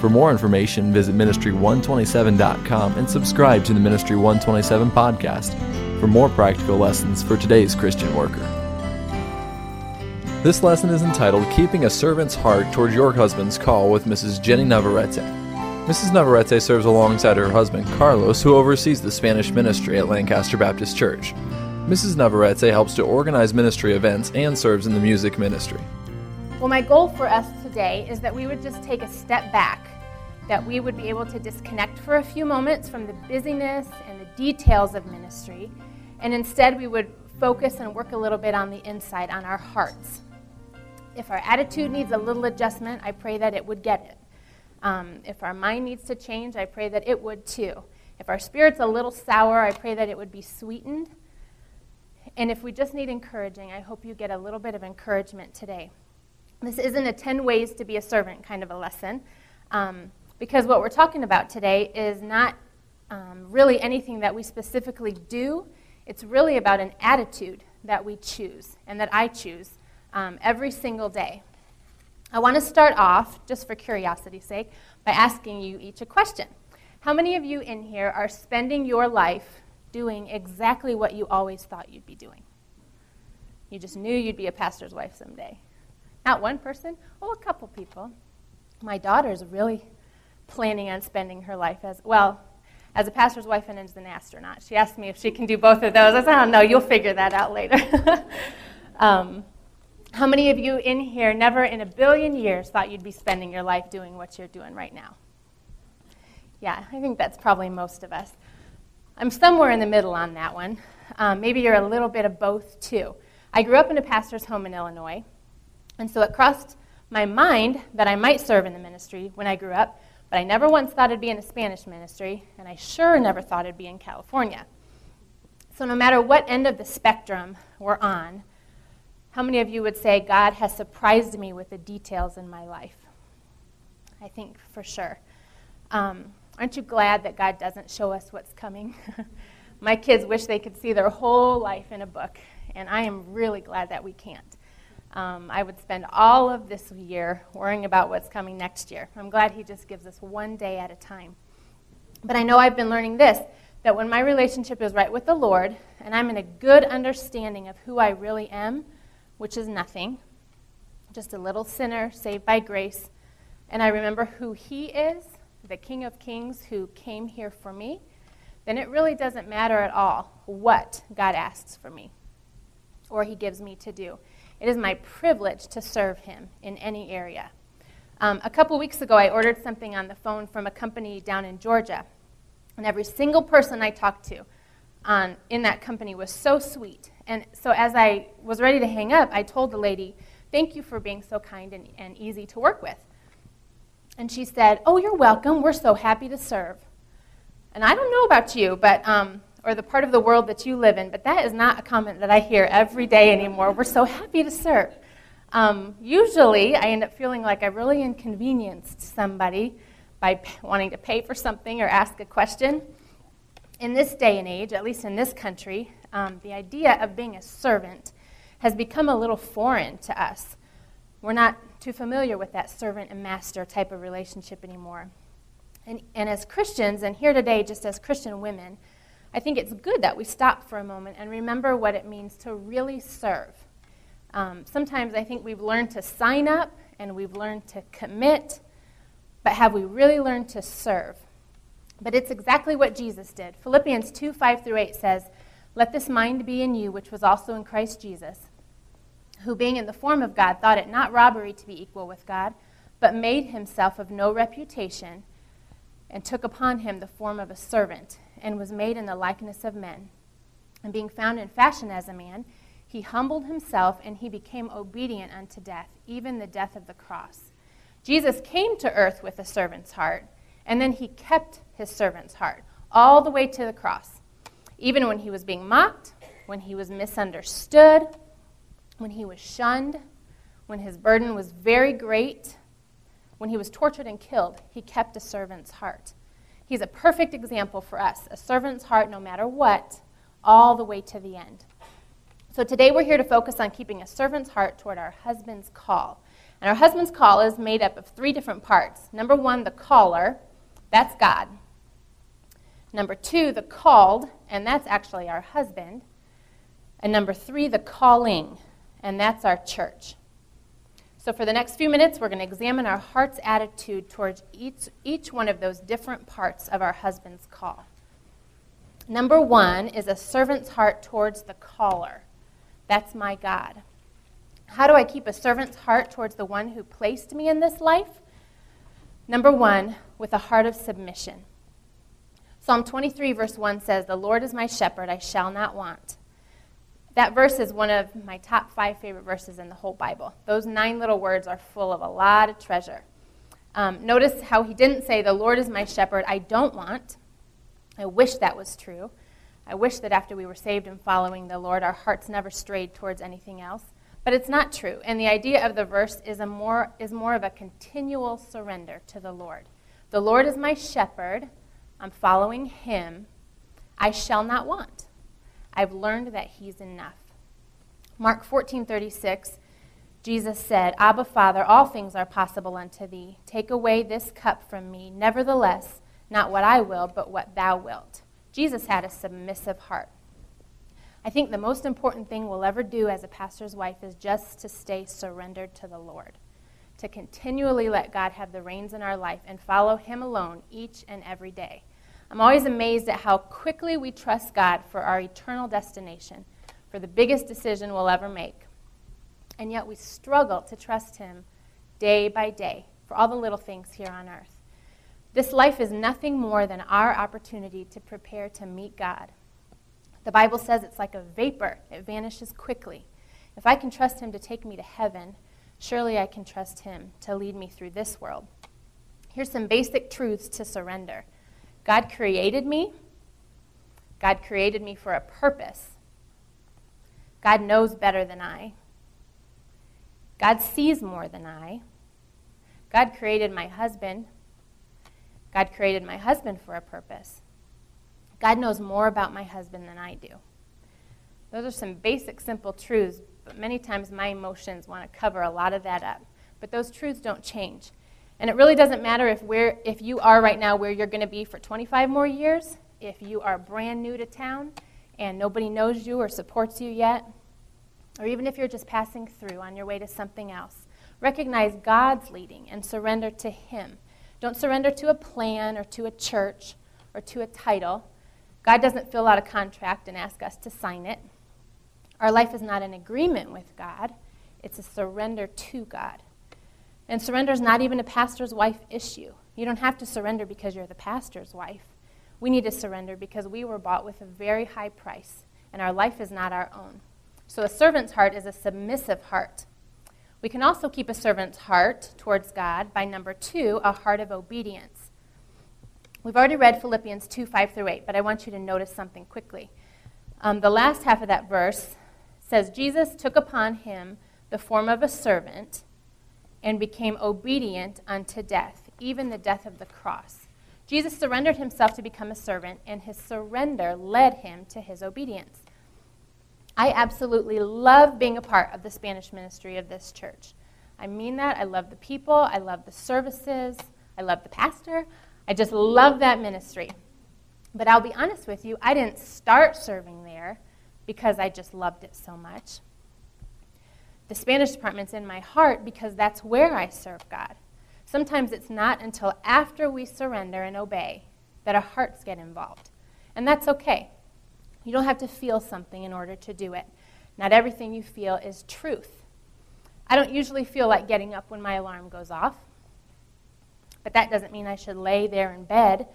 For more information, visit ministry127.com and subscribe to the Ministry 127 podcast for more practical lessons for today's Christian worker. This lesson is entitled Keeping a Servant's Heart Toward Your Husband's Call with Mrs. Jenny Navarrete. Mrs. Navarrete serves alongside her husband Carlos, who oversees the Spanish ministry at Lancaster Baptist Church. Mrs. Navarrete helps to organize ministry events and serves in the music ministry. Well, my goal for us today is that we would just take a step back, that we would be able to disconnect for a few moments from the busyness and the details of ministry, and instead we would focus and work a little bit on the inside, on our hearts. If our attitude needs a little adjustment, I pray that it would get it. Um, if our mind needs to change, I pray that it would too. If our spirit's a little sour, I pray that it would be sweetened. And if we just need encouraging, I hope you get a little bit of encouragement today. This isn't a 10 ways to be a servant kind of a lesson, um, because what we're talking about today is not um, really anything that we specifically do. It's really about an attitude that we choose and that I choose um, every single day. I want to start off, just for curiosity's sake, by asking you each a question. How many of you in here are spending your life doing exactly what you always thought you'd be doing? You just knew you'd be a pastor's wife someday. Not one person, oh, a couple people. My daughter's really planning on spending her life as, well, as a pastor's wife and as an astronaut. She asked me if she can do both of those. I said, oh, no, you'll figure that out later. um, how many of you in here never in a billion years thought you'd be spending your life doing what you're doing right now? Yeah, I think that's probably most of us. I'm somewhere in the middle on that one. Um, maybe you're a little bit of both, too. I grew up in a pastor's home in Illinois. And so it crossed my mind that I might serve in the ministry when I grew up, but I never once thought I'd be in a Spanish ministry, and I sure never thought I'd be in California. So no matter what end of the spectrum we're on, how many of you would say God has surprised me with the details in my life? I think for sure. Um, aren't you glad that God doesn't show us what's coming? my kids wish they could see their whole life in a book, and I am really glad that we can't. Um, I would spend all of this year worrying about what's coming next year. I'm glad He just gives us one day at a time. But I know I've been learning this that when my relationship is right with the Lord, and I'm in a good understanding of who I really am, which is nothing, just a little sinner saved by grace, and I remember who He is, the King of Kings who came here for me, then it really doesn't matter at all what God asks for me or He gives me to do. It is my privilege to serve him in any area. Um, a couple weeks ago, I ordered something on the phone from a company down in Georgia, and every single person I talked to on, in that company was so sweet. And so, as I was ready to hang up, I told the lady, Thank you for being so kind and, and easy to work with. And she said, Oh, you're welcome. We're so happy to serve. And I don't know about you, but um, or the part of the world that you live in, but that is not a comment that I hear every day anymore. We're so happy to serve. Um, usually, I end up feeling like I really inconvenienced somebody by wanting to pay for something or ask a question. In this day and age, at least in this country, um, the idea of being a servant has become a little foreign to us. We're not too familiar with that servant and master type of relationship anymore. And, and as Christians, and here today, just as Christian women, I think it's good that we stop for a moment and remember what it means to really serve. Um, sometimes I think we've learned to sign up and we've learned to commit, but have we really learned to serve? But it's exactly what Jesus did. Philippians 2 5 through 8 says, Let this mind be in you, which was also in Christ Jesus, who being in the form of God thought it not robbery to be equal with God, but made himself of no reputation, and took upon him the form of a servant and was made in the likeness of men. And being found in fashion as a man, he humbled himself and he became obedient unto death, even the death of the cross. Jesus came to earth with a servant's heart, and then he kept his servant's heart all the way to the cross. even when he was being mocked, when he was misunderstood, when he was shunned, when his burden was very great, when he was tortured and killed, he kept a servant's heart. He's a perfect example for us, a servant's heart no matter what, all the way to the end. So today we're here to focus on keeping a servant's heart toward our husband's call. And our husband's call is made up of three different parts. Number one, the caller, that's God. Number two, the called, and that's actually our husband. And number three, the calling, and that's our church. So, for the next few minutes, we're going to examine our heart's attitude towards each, each one of those different parts of our husband's call. Number one is a servant's heart towards the caller. That's my God. How do I keep a servant's heart towards the one who placed me in this life? Number one, with a heart of submission. Psalm 23, verse 1 says, The Lord is my shepherd, I shall not want. That verse is one of my top five favorite verses in the whole Bible. Those nine little words are full of a lot of treasure. Um, notice how he didn't say, The Lord is my shepherd, I don't want. I wish that was true. I wish that after we were saved and following the Lord, our hearts never strayed towards anything else. But it's not true. And the idea of the verse is, a more, is more of a continual surrender to the Lord. The Lord is my shepherd. I'm following him. I shall not want. I've learned that he's enough. Mark 14:36 Jesus said, "Abba Father, all things are possible unto thee. Take away this cup from me. Nevertheless, not what I will, but what thou wilt." Jesus had a submissive heart. I think the most important thing we'll ever do as a pastor's wife is just to stay surrendered to the Lord, to continually let God have the reins in our life and follow Him alone each and every day. I'm always amazed at how quickly we trust God for our eternal destination, for the biggest decision we'll ever make. And yet we struggle to trust Him day by day for all the little things here on earth. This life is nothing more than our opportunity to prepare to meet God. The Bible says it's like a vapor, it vanishes quickly. If I can trust Him to take me to heaven, surely I can trust Him to lead me through this world. Here's some basic truths to surrender. God created me. God created me for a purpose. God knows better than I. God sees more than I. God created my husband. God created my husband for a purpose. God knows more about my husband than I do. Those are some basic, simple truths, but many times my emotions want to cover a lot of that up. But those truths don't change. And it really doesn't matter if, we're, if you are right now where you're going to be for 25 more years, if you are brand new to town and nobody knows you or supports you yet, or even if you're just passing through on your way to something else. Recognize God's leading and surrender to Him. Don't surrender to a plan or to a church or to a title. God doesn't fill out a contract and ask us to sign it. Our life is not an agreement with God, it's a surrender to God. And surrender is not even a pastor's wife issue. You don't have to surrender because you're the pastor's wife. We need to surrender because we were bought with a very high price, and our life is not our own. So a servant's heart is a submissive heart. We can also keep a servant's heart towards God by number two, a heart of obedience. We've already read Philippians 2 5 through 8, but I want you to notice something quickly. Um, the last half of that verse says, Jesus took upon him the form of a servant and became obedient unto death, even the death of the cross. Jesus surrendered himself to become a servant, and his surrender led him to his obedience. I absolutely love being a part of the Spanish ministry of this church. I mean that. I love the people, I love the services, I love the pastor. I just love that ministry. But I'll be honest with you, I didn't start serving there because I just loved it so much the Spanish department's in my heart because that's where I serve God. Sometimes it's not until after we surrender and obey that our hearts get involved. And that's okay. You don't have to feel something in order to do it. Not everything you feel is truth. I don't usually feel like getting up when my alarm goes off, but that doesn't mean I should lay there in bed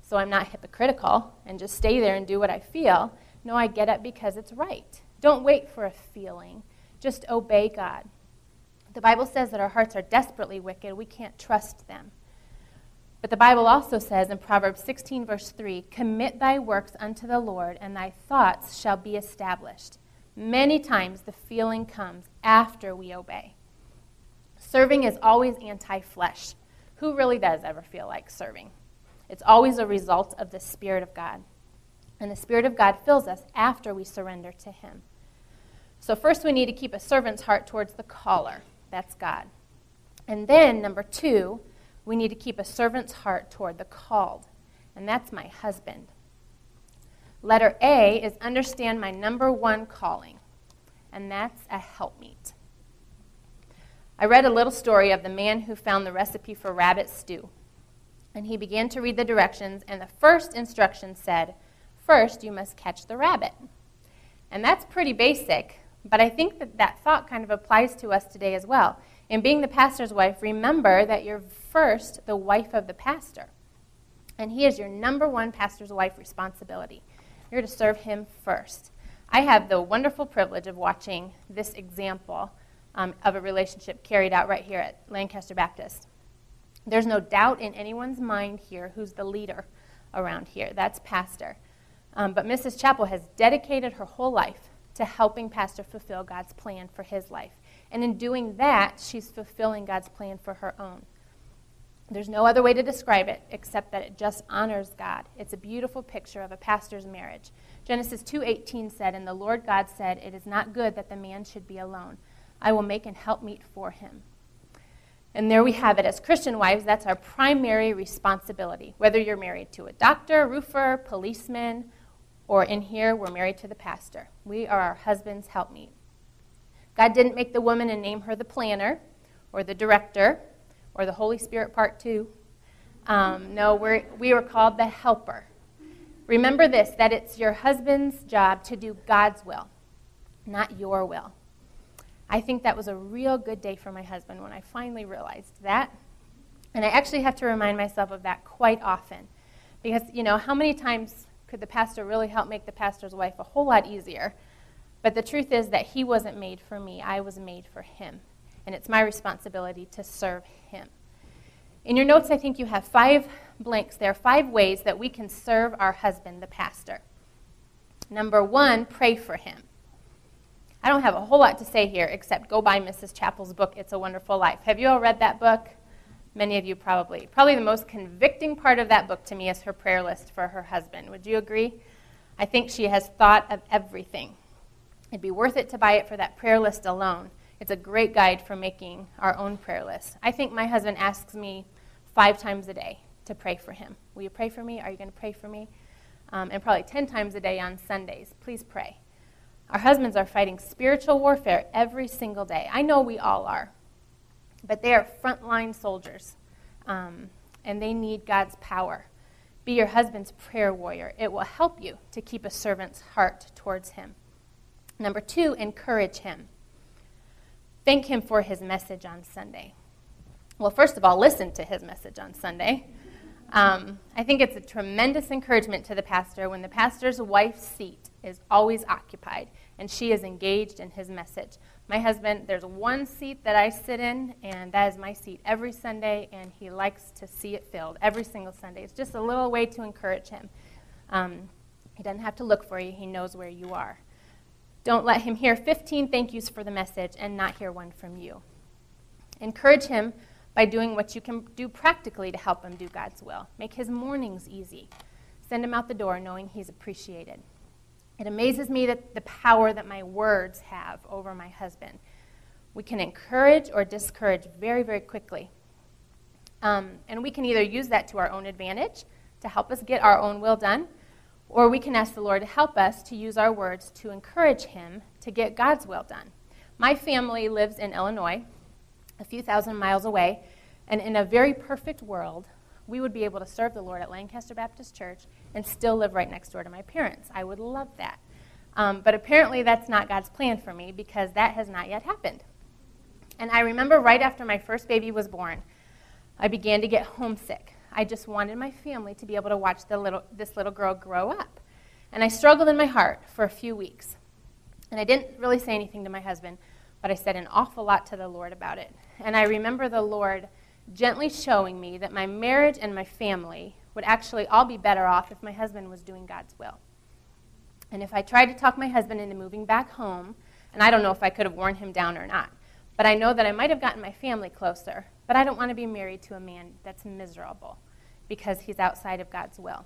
so I'm not hypocritical and just stay there and do what I feel. No, I get up because it's right. Don't wait for a feeling. Just obey God. The Bible says that our hearts are desperately wicked. We can't trust them. But the Bible also says in Proverbs 16, verse 3 Commit thy works unto the Lord, and thy thoughts shall be established. Many times the feeling comes after we obey. Serving is always anti flesh. Who really does ever feel like serving? It's always a result of the Spirit of God. And the Spirit of God fills us after we surrender to Him. So, first, we need to keep a servant's heart towards the caller. That's God. And then, number two, we need to keep a servant's heart toward the called. And that's my husband. Letter A is understand my number one calling, and that's a helpmeet. I read a little story of the man who found the recipe for rabbit stew. And he began to read the directions, and the first instruction said, First, you must catch the rabbit. And that's pretty basic, but I think that that thought kind of applies to us today as well. In being the pastor's wife, remember that you're first the wife of the pastor. And he is your number one pastor's wife responsibility. You're to serve him first. I have the wonderful privilege of watching this example um, of a relationship carried out right here at Lancaster Baptist. There's no doubt in anyone's mind here who's the leader around here. That's Pastor. Um, but Mrs. Chappell has dedicated her whole life to helping Pastor fulfill God's plan for his life. And in doing that, she's fulfilling God's plan for her own. There's no other way to describe it except that it just honors God. It's a beautiful picture of a pastor's marriage. Genesis 2:18 said, "And the Lord God said, it is not good that the man should be alone. I will make an helpmeet for him. And there we have it. As Christian wives, that's our primary responsibility. Whether you're married to a doctor, roofer, policeman, or in here, we're married to the pastor. We are our husband's helpmeet. God didn't make the woman and name her the planner or the director or the Holy Spirit part two. Um, no, we're, we were called the helper. Remember this that it's your husband's job to do God's will, not your will. I think that was a real good day for my husband when I finally realized that. And I actually have to remind myself of that quite often. Because, you know, how many times could the pastor really help make the pastor's wife a whole lot easier? But the truth is that he wasn't made for me, I was made for him. And it's my responsibility to serve him. In your notes, I think you have five blanks there, five ways that we can serve our husband, the pastor. Number one, pray for him. I don't have a whole lot to say here except go buy Mrs. Chappell's book, It's a Wonderful Life. Have you all read that book? Many of you probably. Probably the most convicting part of that book to me is her prayer list for her husband. Would you agree? I think she has thought of everything. It'd be worth it to buy it for that prayer list alone. It's a great guide for making our own prayer list. I think my husband asks me five times a day to pray for him. Will you pray for me? Are you going to pray for me? Um, and probably 10 times a day on Sundays. Please pray. Our husbands are fighting spiritual warfare every single day. I know we all are, but they are frontline soldiers, um, and they need God's power. Be your husband's prayer warrior. It will help you to keep a servant's heart towards him. Number two, encourage him. Thank him for his message on Sunday. Well, first of all, listen to his message on Sunday. Um, I think it's a tremendous encouragement to the pastor when the pastor's wife's seat is always occupied and she is engaged in his message. My husband, there's one seat that I sit in, and that is my seat every Sunday, and he likes to see it filled every single Sunday. It's just a little way to encourage him. Um, he doesn't have to look for you, he knows where you are. Don't let him hear 15 thank yous for the message and not hear one from you. Encourage him by doing what you can do practically to help him do God's will. Make his mornings easy. Send him out the door knowing he's appreciated. It amazes me that the power that my words have over my husband. We can encourage or discourage very, very quickly. Um, and we can either use that to our own advantage to help us get our own will done, or we can ask the Lord to help us to use our words to encourage Him to get God's will done. My family lives in Illinois, a few thousand miles away, and in a very perfect world, we would be able to serve the Lord at Lancaster Baptist Church and still live right next door to my parents. I would love that. Um, but apparently, that's not God's plan for me because that has not yet happened. And I remember right after my first baby was born, I began to get homesick. I just wanted my family to be able to watch little, this little girl grow up. And I struggled in my heart for a few weeks. And I didn't really say anything to my husband, but I said an awful lot to the Lord about it. And I remember the Lord gently showing me that my marriage and my family would actually all be better off if my husband was doing God's will. And if I tried to talk my husband into moving back home, and I don't know if I could have worn him down or not, but I know that I might have gotten my family closer, but I don't want to be married to a man that's miserable because he's outside of God's will.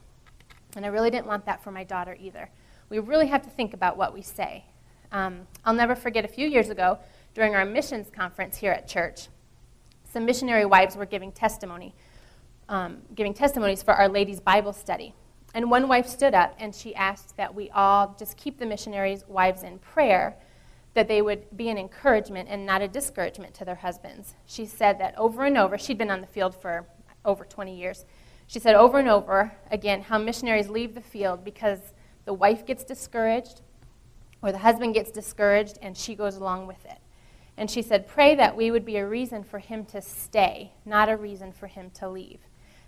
And I really didn't want that for my daughter either. We really have to think about what we say. Um, I'll never forget a few years ago during our missions conference here at church, some missionary wives were giving testimony, um, giving testimonies for Our Lady's Bible study. And one wife stood up and she asked that we all just keep the missionaries' wives in prayer, that they would be an encouragement and not a discouragement to their husbands. She said that over and over, she'd been on the field for over 20 years. She said over and over again how missionaries leave the field because the wife gets discouraged or the husband gets discouraged and she goes along with it. And she said, Pray that we would be a reason for him to stay, not a reason for him to leave.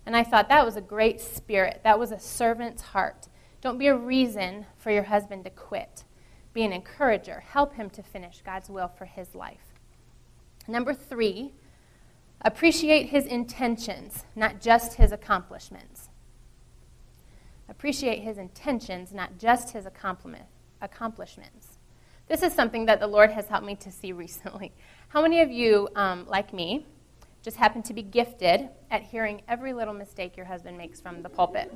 And I thought that was a great spirit. That was a servant's heart. Don't be a reason for your husband to quit. Be an encourager. Help him to finish God's will for his life. Number three, appreciate his intentions, not just his accomplishments. Appreciate his intentions, not just his accomplishments. This is something that the Lord has helped me to see recently. How many of you, um, like me, just happen to be gifted at hearing every little mistake your husband makes from the pulpit?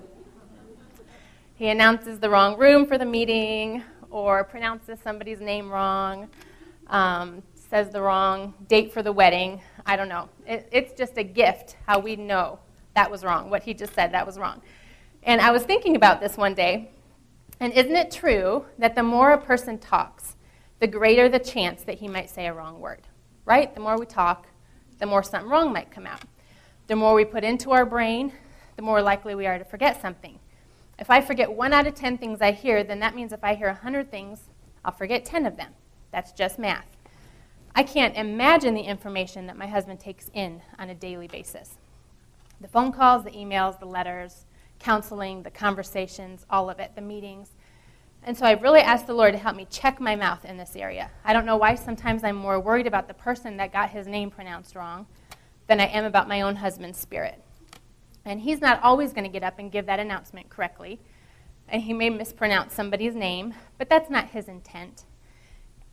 He announces the wrong room for the meeting, or pronounces somebody's name wrong, um, says the wrong date for the wedding. I don't know. It, it's just a gift how we know that was wrong. What he just said, that was wrong. And I was thinking about this one day, and isn't it true that the more a person talks, the greater the chance that he might say a wrong word, right? The more we talk, the more something wrong might come out. The more we put into our brain, the more likely we are to forget something. If I forget one out of 10 things I hear, then that means if I hear a 100 things, I'll forget 10 of them. That's just math. I can't imagine the information that my husband takes in on a daily basis the phone calls, the emails, the letters, counseling, the conversations, all of it, the meetings. And so I really asked the Lord to help me check my mouth in this area. I don't know why sometimes I'm more worried about the person that got his name pronounced wrong than I am about my own husband's spirit. And he's not always going to get up and give that announcement correctly. And he may mispronounce somebody's name, but that's not his intent.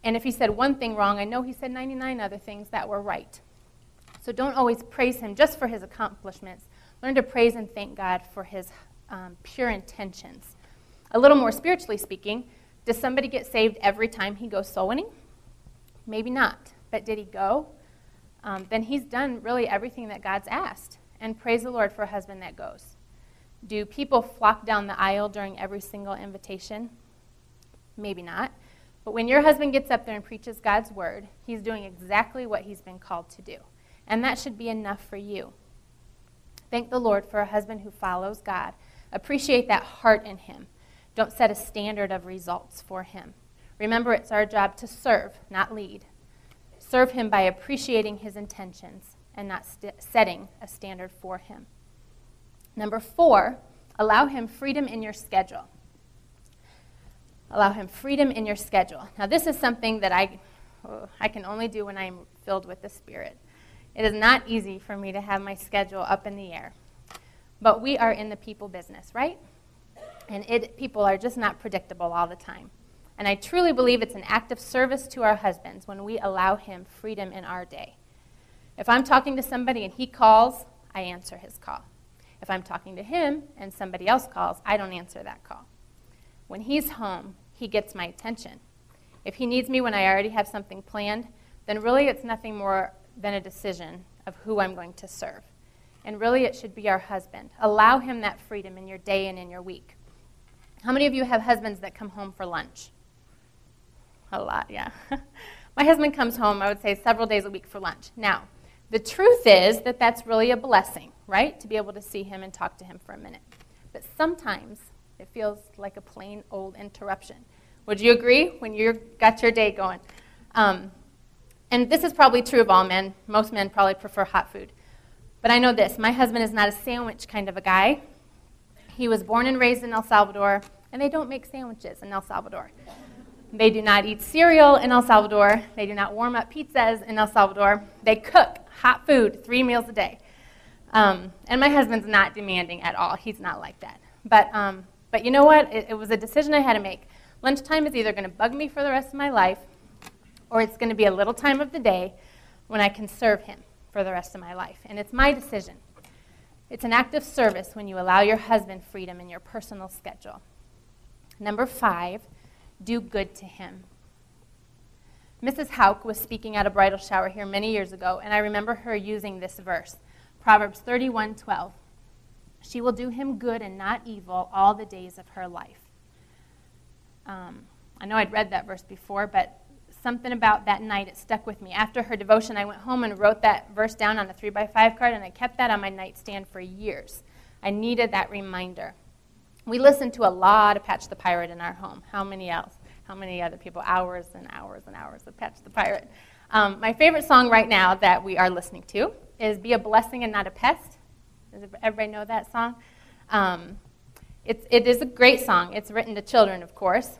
And if he said one thing wrong, I know he said 99 other things that were right. So don't always praise him just for his accomplishments. Learn to praise and thank God for his um, pure intentions. A little more spiritually speaking, does somebody get saved every time he goes soul winning? Maybe not. But did he go? Um, then he's done really everything that God's asked. And praise the Lord for a husband that goes. Do people flock down the aisle during every single invitation? Maybe not. But when your husband gets up there and preaches God's word, he's doing exactly what he's been called to do. And that should be enough for you. Thank the Lord for a husband who follows God. Appreciate that heart in him. Don't set a standard of results for him. Remember, it's our job to serve, not lead. Serve him by appreciating his intentions and not st- setting a standard for him. Number four, allow him freedom in your schedule. Allow him freedom in your schedule. Now, this is something that I, oh, I can only do when I'm filled with the Spirit. It is not easy for me to have my schedule up in the air. But we are in the people business, right? And it, people are just not predictable all the time. And I truly believe it's an act of service to our husbands when we allow him freedom in our day. If I'm talking to somebody and he calls, I answer his call. If I'm talking to him and somebody else calls, I don't answer that call. When he's home, he gets my attention. If he needs me when I already have something planned, then really it's nothing more than a decision of who I'm going to serve. And really it should be our husband. Allow him that freedom in your day and in your week. How many of you have husbands that come home for lunch? A lot, yeah. My husband comes home, I would say, several days a week for lunch. Now, the truth is that that's really a blessing, right? To be able to see him and talk to him for a minute. But sometimes it feels like a plain old interruption. Would you agree when you've got your day going? Um, and this is probably true of all men. Most men probably prefer hot food. But I know this my husband is not a sandwich kind of a guy. He was born and raised in El Salvador, and they don't make sandwiches in El Salvador. They do not eat cereal in El Salvador. They do not warm up pizzas in El Salvador. They cook hot food three meals a day. Um, and my husband's not demanding at all. He's not like that. But, um, but you know what? It, it was a decision I had to make. Lunchtime is either going to bug me for the rest of my life, or it's going to be a little time of the day when I can serve him for the rest of my life. And it's my decision. It's an act of service when you allow your husband freedom in your personal schedule. Number five, do good to him. Mrs. Hauk was speaking at a bridal shower here many years ago, and I remember her using this verse Proverbs 31 12. She will do him good and not evil all the days of her life. Um, I know I'd read that verse before, but something about that night, it stuck with me. After her devotion, I went home and wrote that verse down on a 3 by 5 card, and I kept that on my nightstand for years. I needed that reminder. We listened to a lot of Patch the Pirate in our home. How many else? How many other people? Hours and hours and hours of Patch the Pirate. Um, my favorite song right now that we are listening to is Be a Blessing and Not a Pest. Does everybody know that song? Um, it's, it is a great song. It's written to children, of course.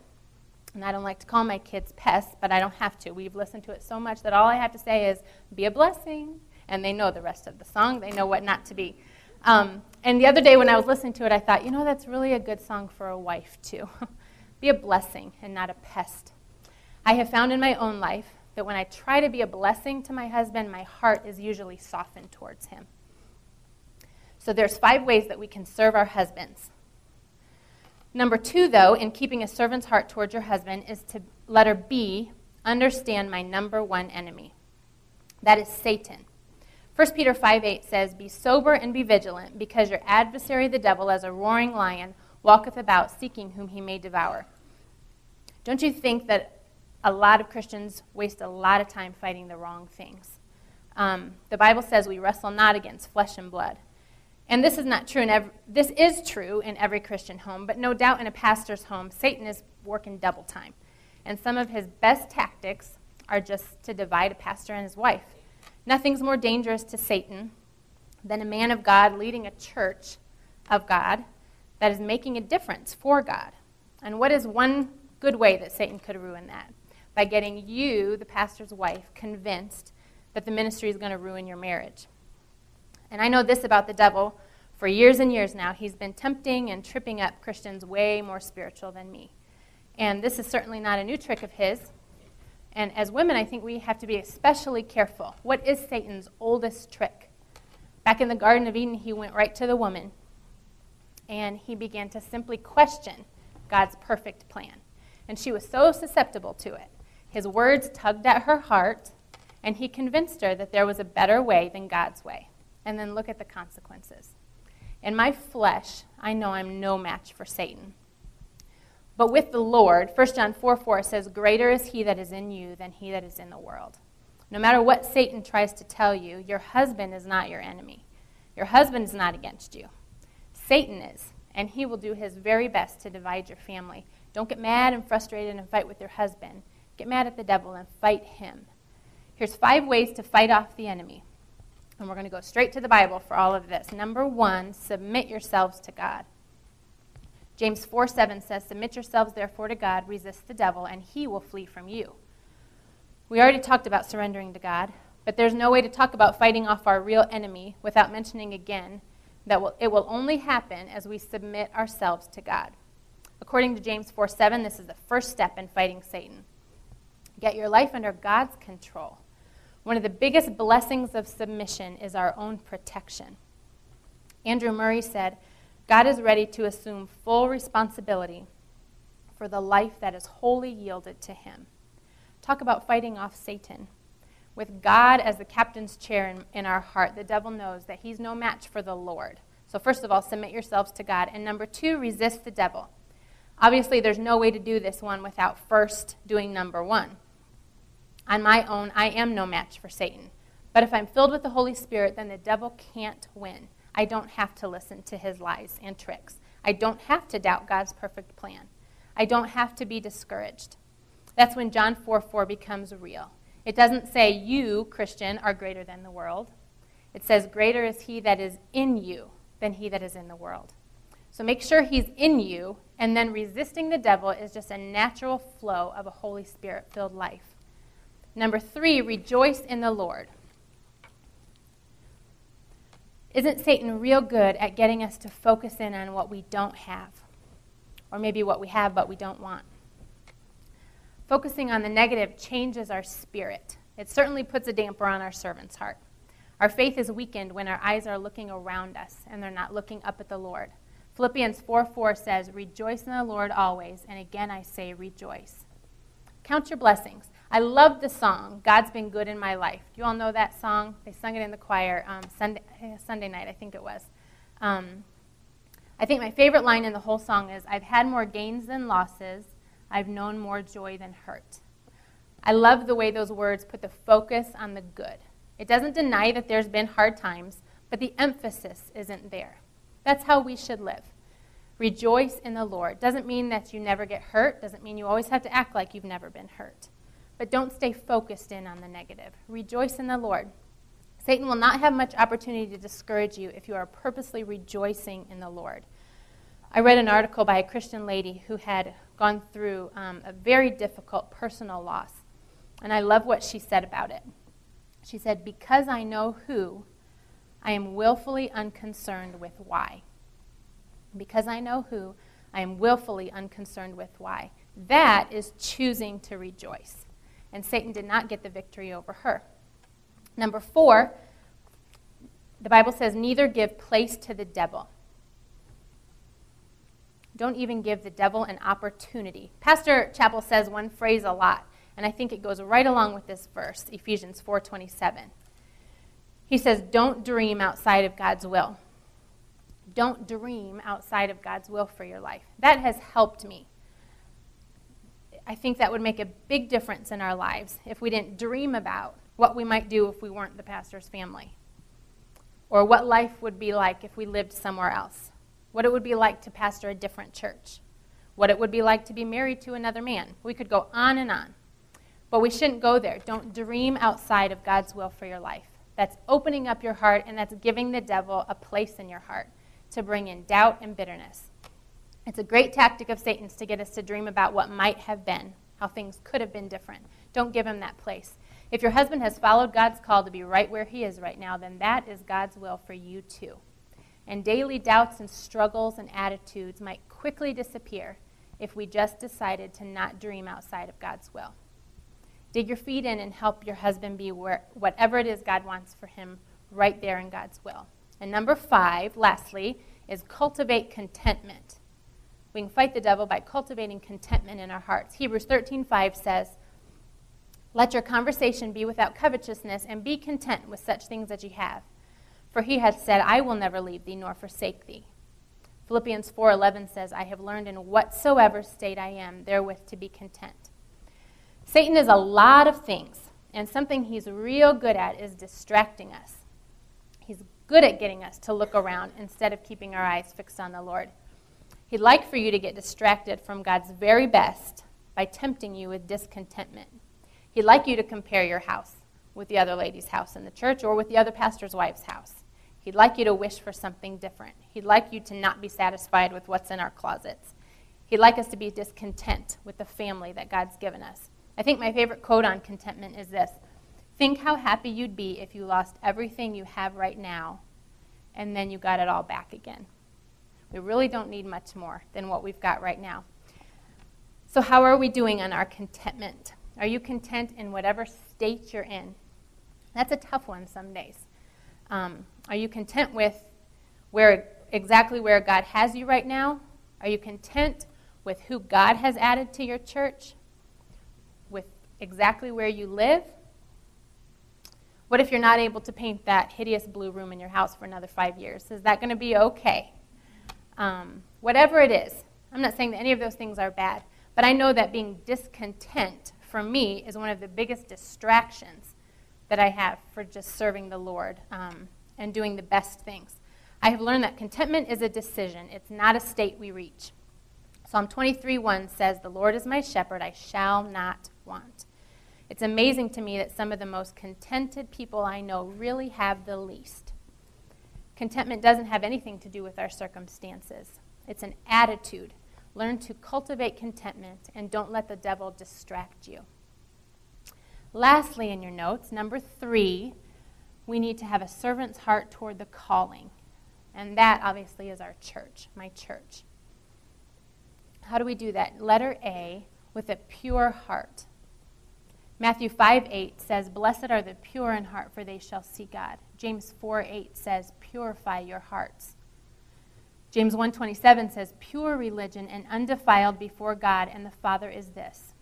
And I don't like to call my kids pests, but I don't have to. We've listened to it so much that all I have to say is, be a blessing. And they know the rest of the song, they know what not to be. Um, and the other day when I was listening to it, I thought, you know, that's really a good song for a wife, too. be a blessing and not a pest. I have found in my own life that when I try to be a blessing to my husband, my heart is usually softened towards him. So there's five ways that we can serve our husbands. Number two, though, in keeping a servant's heart towards your husband is to, letter B, understand my number one enemy. That is Satan. 1 Peter 5 8 says, Be sober and be vigilant, because your adversary the devil, as a roaring lion, walketh about seeking whom he may devour. Don't you think that a lot of Christians waste a lot of time fighting the wrong things? Um, the Bible says we wrestle not against flesh and blood, and this is not true in every, this is true in every Christian home, but no doubt in a pastor's home, Satan is working double time. And some of his best tactics are just to divide a pastor and his wife. Nothing's more dangerous to Satan than a man of God leading a church of God that is making a difference for God. And what is one good way that Satan could ruin that? By getting you, the pastor's wife, convinced that the ministry is going to ruin your marriage. And I know this about the devil. For years and years now, he's been tempting and tripping up Christians way more spiritual than me. And this is certainly not a new trick of his. And as women, I think we have to be especially careful. What is Satan's oldest trick? Back in the Garden of Eden, he went right to the woman and he began to simply question God's perfect plan. And she was so susceptible to it. His words tugged at her heart, and he convinced her that there was a better way than God's way and then look at the consequences. In my flesh, I know I'm no match for Satan. But with the Lord, 1 John 4 4 says, Greater is he that is in you than he that is in the world. No matter what Satan tries to tell you, your husband is not your enemy. Your husband is not against you. Satan is, and he will do his very best to divide your family. Don't get mad and frustrated and fight with your husband. Get mad at the devil and fight him. Here's five ways to fight off the enemy. And we're going to go straight to the Bible for all of this. Number one, submit yourselves to God. James 4 7 says, Submit yourselves therefore to God, resist the devil, and he will flee from you. We already talked about surrendering to God, but there's no way to talk about fighting off our real enemy without mentioning again that it will only happen as we submit ourselves to God. According to James 4 7, this is the first step in fighting Satan. Get your life under God's control. One of the biggest blessings of submission is our own protection. Andrew Murray said, God is ready to assume full responsibility for the life that is wholly yielded to him. Talk about fighting off Satan. With God as the captain's chair in, in, our heart, the devil knows that he's no match for the Lord. So, first of all, submit yourselves to God. And number two, resist the devil. Obviously, there's no way to do this one without first doing number one. On my own, I am no match for Satan. But if I'm filled with the Holy Spirit, then the devil can't win. I don't have to listen to his lies and tricks. I don't have to doubt God's perfect plan. I don't have to be discouraged. That's when John 4 4 becomes real. It doesn't say you, Christian, are greater than the world. It says, Greater is he that is in you than he that is in the world. So make sure he's in you, and then resisting the devil is just a natural flow of a Holy Spirit filled life. Number three, rejoice in the Lord. Isn't Satan real good at getting us to focus in on what we don't have? Or maybe what we have but we don't want? Focusing on the negative changes our spirit. It certainly puts a damper on our servant's heart. Our faith is weakened when our eyes are looking around us and they're not looking up at the Lord. Philippians 4 4 says, Rejoice in the Lord always, and again I say, rejoice. Count your blessings. I love the song, God's Been Good in My Life. Do you all know that song? They sung it in the choir um, Sunday, eh, Sunday night, I think it was. Um, I think my favorite line in the whole song is I've had more gains than losses, I've known more joy than hurt. I love the way those words put the focus on the good. It doesn't deny that there's been hard times, but the emphasis isn't there. That's how we should live. Rejoice in the Lord. Doesn't mean that you never get hurt, doesn't mean you always have to act like you've never been hurt. But don't stay focused in on the negative. Rejoice in the Lord. Satan will not have much opportunity to discourage you if you are purposely rejoicing in the Lord. I read an article by a Christian lady who had gone through um, a very difficult personal loss. And I love what she said about it. She said, Because I know who, I am willfully unconcerned with why. Because I know who, I am willfully unconcerned with why. That is choosing to rejoice. And Satan did not get the victory over her. Number four, the Bible says, neither give place to the devil. Don't even give the devil an opportunity. Pastor Chappell says one phrase a lot, and I think it goes right along with this verse, Ephesians 4:27. He says, "Don't dream outside of God's will." Don't dream outside of God's will for your life. That has helped me. I think that would make a big difference in our lives if we didn't dream about what we might do if we weren't the pastor's family, or what life would be like if we lived somewhere else what it would be like to pastor a different church, what it would be like to be married to another man. We could go on and on. But we shouldn't go there. Don't dream outside of God's will for your life. That's opening up your heart and that's giving the devil a place in your heart to bring in doubt and bitterness. It's a great tactic of Satan's to get us to dream about what might have been, how things could have been different. Don't give him that place. If your husband has followed God's call to be right where he is right now, then that is God's will for you too and daily doubts and struggles and attitudes might quickly disappear if we just decided to not dream outside of God's will. Dig your feet in and help your husband be where, whatever it is God wants for him right there in God's will. And number five, lastly, is cultivate contentment. We can fight the devil by cultivating contentment in our hearts. Hebrews 13:5 says, "Let your conversation be without covetousness and be content with such things as you have." For he hath said, I will never leave thee nor forsake thee. Philippians 4:11 says, I have learned in whatsoever state I am therewith to be content. Satan is a lot of things, and something he's real good at is distracting us. Good at getting us to look around instead of keeping our eyes fixed on the Lord. He'd like for you to get distracted from God's very best by tempting you with discontentment. He'd like you to compare your house with the other lady's house in the church or with the other pastor's wife's house. He'd like you to wish for something different. He'd like you to not be satisfied with what's in our closets. He'd like us to be discontent with the family that God's given us. I think my favorite quote on contentment is this Think how happy you'd be if you lost everything you have right now and then you got it all back again. We really don't need much more than what we've got right now. So, how are we doing on our contentment? Are you content in whatever state you're in? That's a tough one some days. Um, are you content with where exactly where God has you right now? Are you content with who God has added to your church? With exactly where you live? What if you're not able to paint that hideous blue room in your house for another five years? Is that going to be okay? Um, whatever it is, I'm not saying that any of those things are bad, but I know that being discontent for me is one of the biggest distractions that I have for just serving the Lord um, and doing the best things. I have learned that contentment is a decision, it's not a state we reach. Psalm 23 1 says, The Lord is my shepherd, I shall not want. It's amazing to me that some of the most contented people I know really have the least. Contentment doesn't have anything to do with our circumstances, it's an attitude Learn to cultivate contentment and don't let the devil distract you. Lastly, in your notes, number three, we need to have a servant's heart toward the calling. And that obviously is our church, my church. How do we do that? Letter A, with a pure heart. Matthew 5 8 says, Blessed are the pure in heart, for they shall see God. James 4 8 says, Purify your hearts. James 1:27 says pure religion and undefiled before God and the Father is this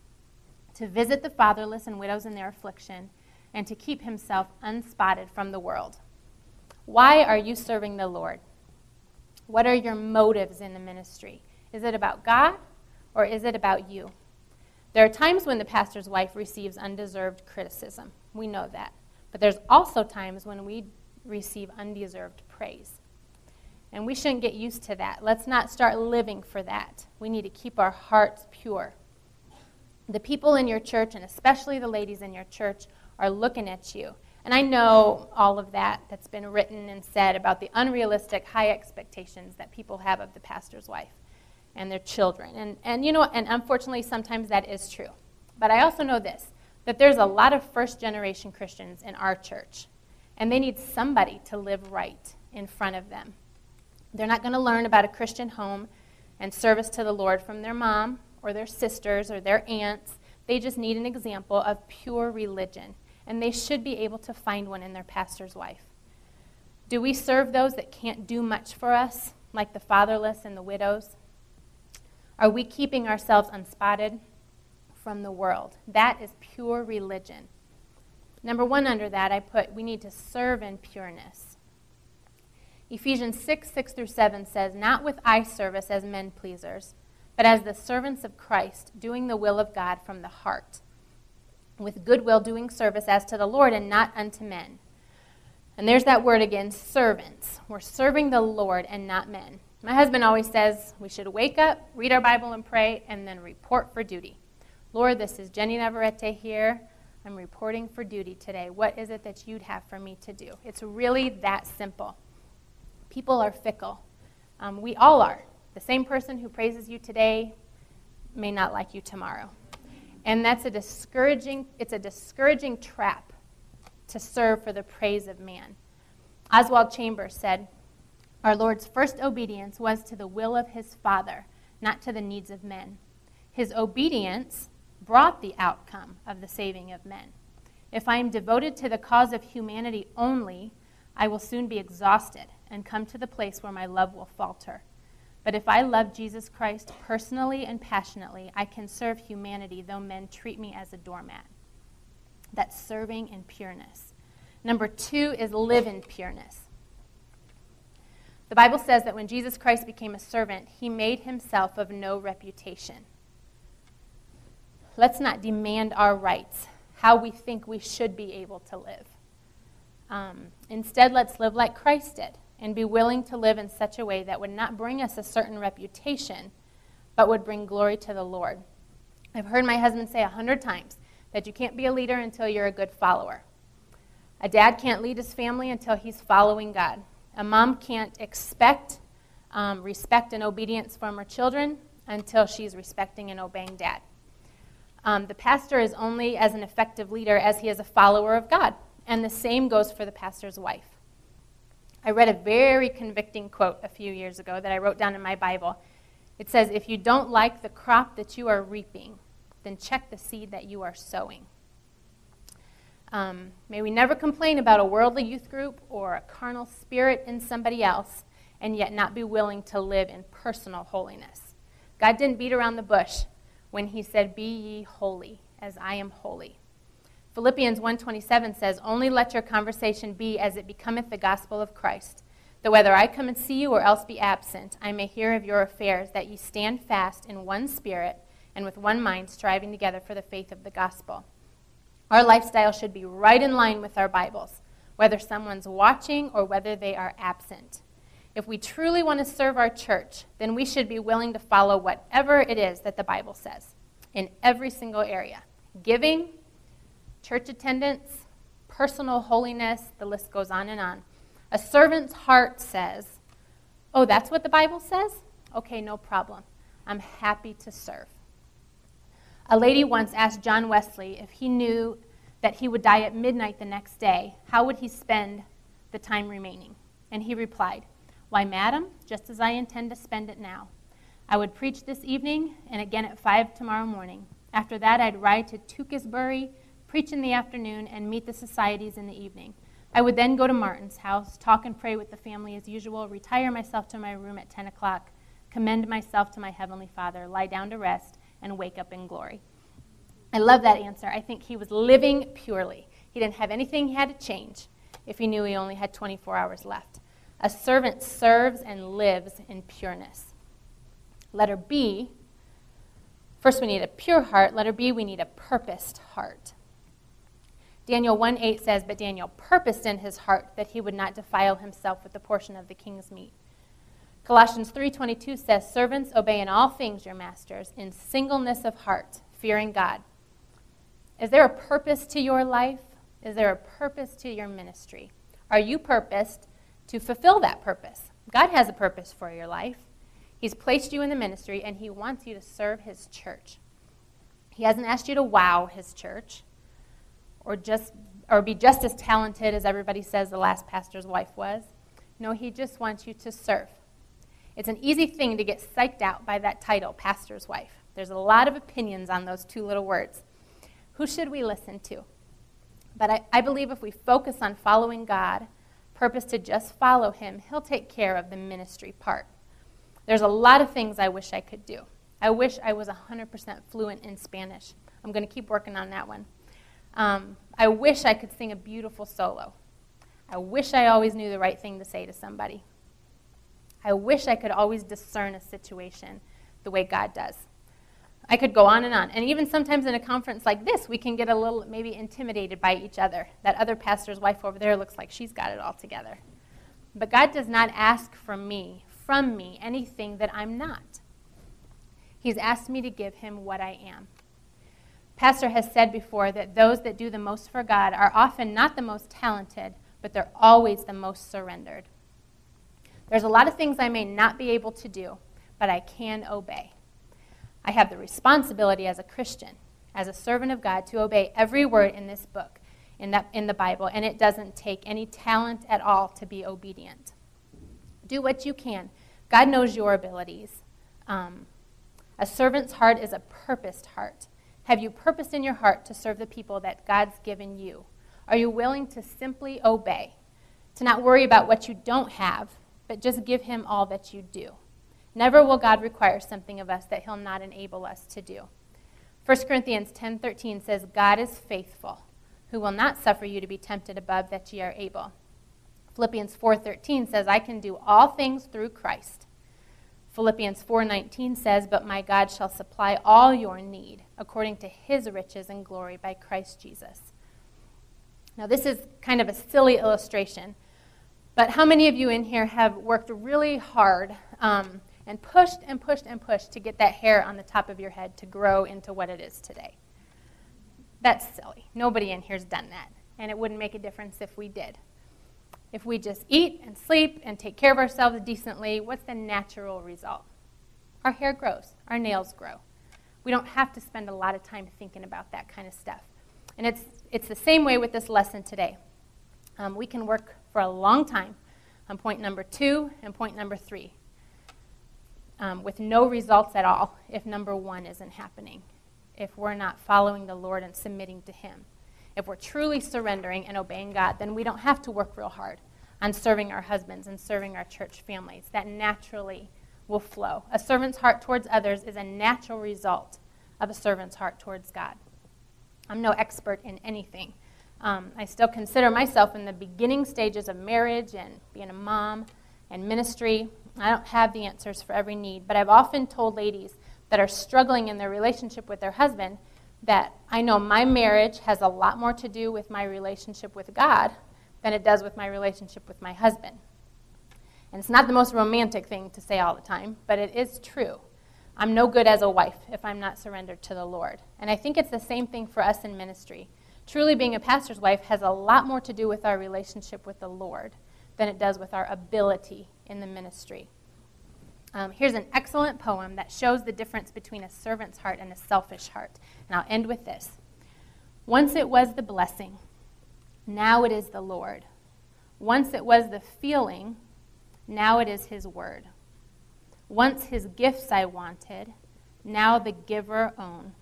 to visit the fatherless and widows in their affliction and to keep himself unspotted from the world. Why are you serving the Lord? What are your motives in the ministry? Is it about God or is it about you? There are times when the pastor's wife receives undeserved criticism. We know that. But there's also times when we receive undeserved praise. And we shouldn't get used to that. Let's not start living for that. We need to keep our hearts pure. The people in your church, and especially the ladies in your church, are looking at you. And I know all of that that's been written and said about the unrealistic high expectations that people have of the pastor's wife and their children. And, and you know, and unfortunately, sometimes that is true. But I also know this that there's a lot of first generation Christians in our church, and they need somebody to live right in front of them. They're not going to learn about a Christian home and service to the Lord from their mom or their sisters or their aunts. They just need an example of pure religion, and they should be able to find one in their pastor's wife. Do we serve those that can't do much for us, like the fatherless and the widows? Are we keeping ourselves unspotted from the world? That is pure religion. Number one under that, I put we need to serve in pureness. Ephesians 6 6 through 7 says, Not with eye service as men pleasers, but as the servants of Christ, doing the will of God from the heart, with goodwill doing service as to the Lord and not unto men. And there's that word again servants. We're serving the Lord and not men. My husband always says we should wake up, read our Bible, and pray, and then report for duty. Lord, this is Jenny Navarrete here. I'm reporting for duty today. What is it that you'd have for me to do? It's really that simple. People are fickle. Um, we all are. The same person who praises you today may not like you tomorrow. And that's a discouraging, it's a discouraging trap to serve for the praise of man. Oswald Chambers said, Our Lord's first obedience was to the will of his Father, not to the needs of men. His obedience brought the outcome of the saving of men. If I am devoted to the cause of humanity only, I will soon be exhausted and come to the place where my love will falter. But if I love Jesus Christ personally and passionately, I can serve humanity though men treat me as a doormat. That's serving in pureness. Number two is live in pureness. The Bible says that when Jesus Christ became a servant, he made himself of no reputation. Let's not demand our rights, how we think we should be able to live. Um, instead, let's live like Christ did and be willing to live in such a way that would not bring us a certain reputation, but would bring glory to the Lord. I've heard my husband say a hundred times that you can't be a leader until you're a good follower. A dad can't lead his family until he's following God. A mom can't expect um, respect and obedience from her children until she's respecting and obeying dad. Um, the pastor is only as an effective leader as he is a follower of God. And the same goes for the pastor's wife. I read a very convicting quote a few years ago that I wrote down in my Bible. It says, If you don't like the crop that you are reaping, then check the seed that you are sowing. Um, may we never complain about a worldly youth group or a carnal spirit in somebody else and yet not be willing to live in personal holiness. God didn't beat around the bush when he said, Be ye holy, as I am holy. Philippians 1:27 says, "Only let your conversation be as it becometh the gospel of Christ, that whether I come and see you or else be absent, I may hear of your affairs, that ye stand fast in one spirit and with one mind, striving together for the faith of the gospel." Our lifestyle should be right in line with our Bibles, whether someone's watching or whether they are absent. If we truly want to serve our church, then we should be willing to follow whatever it is that the Bible says in every single area giving, church attendance, personal holiness, the list goes on and on. A servant's heart says, Oh, that's what the Bible says? Okay, no problem. I'm happy to serve. A lady once asked John Wesley if he knew that he would die at midnight the next day, how would he spend the time remaining? And he replied, Why, madam, just as I intend to spend it now. I would preach this evening and again at five tomorrow morning. After that, I'd ride to Tewkesbury, preach in the afternoon, and meet the societies in the evening. I would then go to Martin's house, talk and pray with the family as usual, retire myself to my room at 10 o'clock, commend myself to my Heavenly Father, lie down to rest, and wake up in glory. I love that answer. I think he was living purely. He didn't have anything he had to change if he knew he only had 24 hours left. A servant serves and lives in pureness. Letter B. First, we need a pure heart. Letter B, we need a purposed heart. Daniel 1 8 says, But Daniel purposed in his heart that he would not defile himself with the portion of the king's meat. Colossians 3:22 says, "Servants, obey in all things your masters in singleness of heart, fearing God." Is there a purpose to your life? Is there a purpose to your ministry? Are you purposed to fulfill that purpose? God has a purpose for your life. He's placed you in the ministry and he wants you to serve his church. He hasn't asked you to wow his church or just or be just as talented as everybody says the last pastor's wife was. No, he just wants you to serve. It's an easy thing to get psyched out by that title, pastor's wife. There's a lot of opinions on those two little words. Who should we listen to? But I, I believe if we focus on following God, purpose to just follow Him, He'll take care of the ministry part. There's a lot of things I wish I could do. I wish I was 100% fluent in Spanish. I'm going to keep working on that one. Um, I wish I could sing a beautiful solo. I wish I always knew the right thing to say to somebody. I wish I could always discern a situation the way God does. I could go on and on. And even sometimes in a conference like this, we can get a little maybe intimidated by each other. That other pastor's wife over there looks like she's got it all together. But God does not ask from me, from me, anything that I'm not. He's asked me to give him what I am. Pastor has said before that those that do the most for God are often not the most talented, but they're always the most surrendered. There's a lot of things I may not be able to do, but I can obey. I have the responsibility as a Christian, as a servant of God, to obey every word in this book, in, that, in the Bible, and it doesn't take any talent at all to be obedient. Do what you can. God knows your abilities. Um, a servant's heart is a purposed heart. Have you purposed in your heart to serve the people that God's given you? Are you willing to simply obey? To not worry about what you don't have, but just give him all that you do. Never will God require something of us that he'll not enable us to do. 1 Corinthians 10:13 says, "God is faithful, who will not suffer you to be tempted above that ye are able." Philippians 4:13 says, "I can do all things through Christ." Philippians 4:19 says, "But my God shall supply all your need according to his riches and glory by Christ Jesus." Now this is kind of a silly illustration, but how many of you in here have worked really hard um, and pushed and pushed and pushed to get that hair on the top of your head to grow into what it is today? That's silly. Nobody in here's done that, and it wouldn't make a difference if we did. If we just eat and sleep and take care of ourselves decently, what's the natural result? Our hair grows, our nails grow. We don't have to spend a lot of time thinking about that kind of stuff. And it's, it's the same way with this lesson today. Um, we can work for a long time on point number two and point number three um, with no results at all if number one isn't happening, if we're not following the Lord and submitting to Him. If we're truly surrendering and obeying God, then we don't have to work real hard on serving our husbands and serving our church families. That naturally will flow. A servant's heart towards others is a natural result of a servant's heart towards God. I'm no expert in anything. Um, I still consider myself in the beginning stages of marriage and being a mom and ministry. I don't have the answers for every need, but I've often told ladies that are struggling in their relationship with their husband that I know my marriage has a lot more to do with my relationship with God than it does with my relationship with my husband. And it's not the most romantic thing to say all the time, but it is true. I'm no good as a wife if I'm not surrendered to the Lord. And I think it's the same thing for us in ministry. Truly, being a pastor's wife has a lot more to do with our relationship with the Lord than it does with our ability in the ministry. Um, here's an excellent poem that shows the difference between a servant's heart and a selfish heart. And I'll end with this Once it was the blessing, now it is the Lord. Once it was the feeling, now it is His word. Once His gifts I wanted, now the giver own.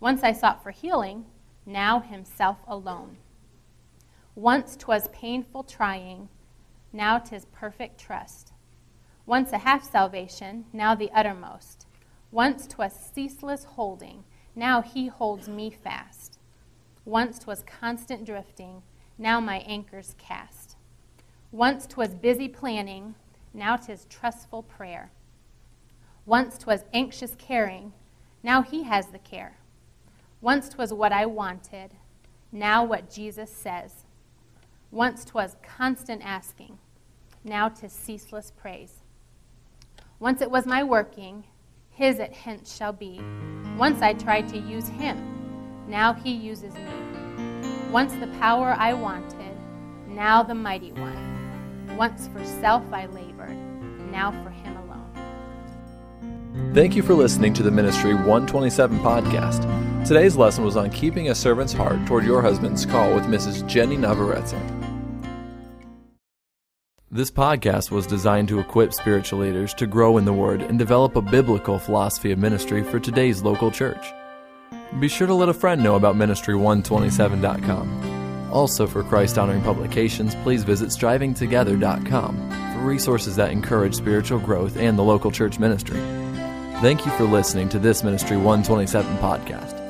Once I sought for healing, now Himself alone. Once 'twas painful trying, now 'tis perfect trust. Once a half salvation, now the uttermost. Once 'twas ceaseless holding, now He holds me fast. Once 'twas constant drifting, now my anchor's cast. Once 'twas busy planning, now 'tis trustful prayer. Once 'twas anxious caring, now he has the care. Once 'twas what I wanted, now what Jesus says. Once 'twas constant asking, now 'tis ceaseless praise. Once it was my working, his it hence shall be. Once I tried to use him, now he uses me. Once the power I wanted, now the mighty one. Once for self I labored, now for him alone. Thank you for listening to the Ministry 127 podcast. Today's lesson was on keeping a servant's heart toward your husband's call with Mrs. Jenny Navarrete. This podcast was designed to equip spiritual leaders to grow in the Word and develop a biblical philosophy of ministry for today's local church. Be sure to let a friend know about Ministry127.com. Also, for Christ honoring publications, please visit strivingtogether.com for resources that encourage spiritual growth and the local church ministry. Thank you for listening to this Ministry 127 podcast.